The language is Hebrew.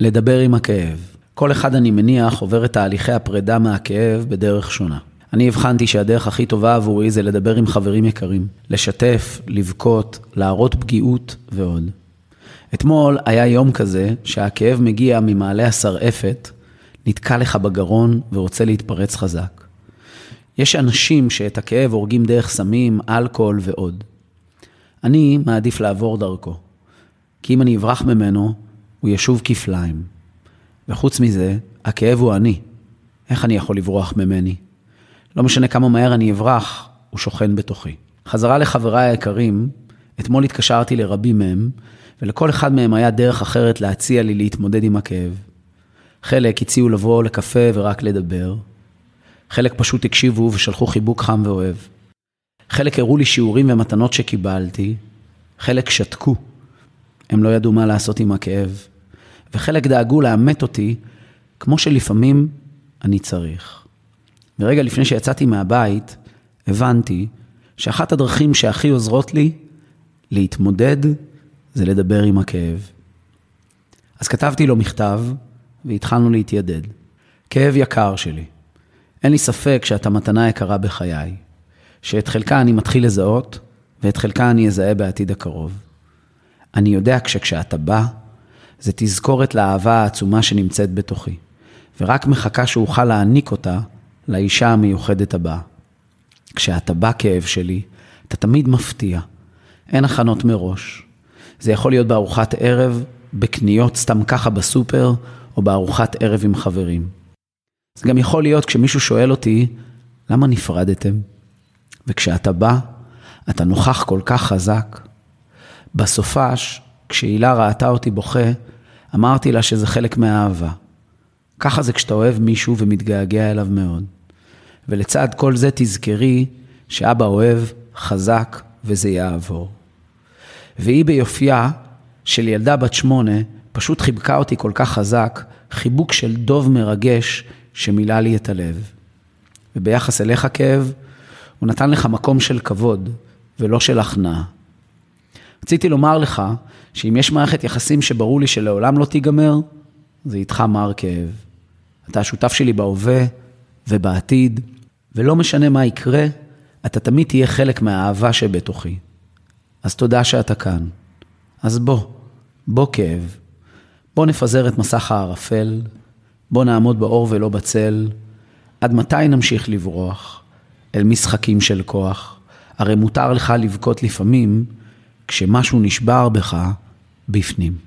לדבר עם הכאב. כל אחד, אני מניח, עובר את תהליכי הפרידה מהכאב בדרך שונה. אני הבחנתי שהדרך הכי טובה עבורי זה לדבר עם חברים יקרים, לשתף, לבכות, להראות פגיעות ועוד. אתמול היה יום כזה שהכאב מגיע ממעלה השרעפת, נתקע לך בגרון ורוצה להתפרץ חזק. יש אנשים שאת הכאב הורגים דרך סמים, אלכוהול ועוד. אני מעדיף לעבור דרכו, כי אם אני אברח ממנו, הוא ישוב כפליים. וחוץ מזה, הכאב הוא אני. איך אני יכול לברוח ממני? לא משנה כמה מהר אני אברח, הוא שוכן בתוכי. חזרה לחבריי היקרים, אתמול התקשרתי לרבים מהם, ולכל אחד מהם היה דרך אחרת להציע לי להתמודד עם הכאב. חלק הציעו לבוא לקפה ורק לדבר. חלק פשוט הקשיבו ושלחו חיבוק חם ואוהב. חלק הראו לי שיעורים ומתנות שקיבלתי, חלק שתקו. הם לא ידעו מה לעשות עם הכאב. וחלק דאגו לאמת אותי, כמו שלפעמים אני צריך. ורגע לפני שיצאתי מהבית, הבנתי שאחת הדרכים שהכי עוזרות לי להתמודד זה לדבר עם הכאב. אז כתבתי לו מכתב והתחלנו להתיידד. כאב יקר שלי. אין לי ספק שאתה מתנה יקרה בחיי, שאת חלקה אני מתחיל לזהות ואת חלקה אני אזהה בעתיד הקרוב. אני יודע שכשאתה בא, זה תזכורת לאהבה העצומה שנמצאת בתוכי, ורק מחכה שאוכל להעניק אותה לאישה המיוחדת הבאה. כשאתה בא כאב שלי, אתה תמיד מפתיע. אין הכנות מראש. זה יכול להיות בארוחת ערב, בקניות סתם ככה בסופר, או בארוחת ערב עם חברים. זה גם יכול להיות כשמישהו שואל אותי, למה נפרדתם? וכשאתה בא, אתה נוכח כל כך חזק. בסופש, כשהילה ראתה אותי בוכה, אמרתי לה שזה חלק מהאהבה. ככה זה כשאתה אוהב מישהו ומתגעגע אליו מאוד. ולצד כל זה תזכרי שאבא אוהב, חזק, וזה יעבור. והיא ביופייה של ילדה בת שמונה, פשוט חיבקה אותי כל כך חזק, חיבוק של דוב מרגש שמילא לי את הלב. וביחס אליך כאב, הוא נתן לך מקום של כבוד ולא של הכנעה. רציתי לומר לך שאם יש מערכת יחסים שברור לי שלעולם לא תיגמר, זה איתך מר כאב. אתה השותף שלי בהווה ובעתיד, ולא משנה מה יקרה, אתה תמיד תהיה חלק מהאהבה שבתוכי. אז תודה שאתה כאן. אז בוא, בוא כאב. בוא נפזר את מסך הערפל, בוא נעמוד באור ולא בצל. עד מתי נמשיך לברוח? אל משחקים של כוח. הרי מותר לך לבכות לפעמים כשמשהו נשבר בך בפנים.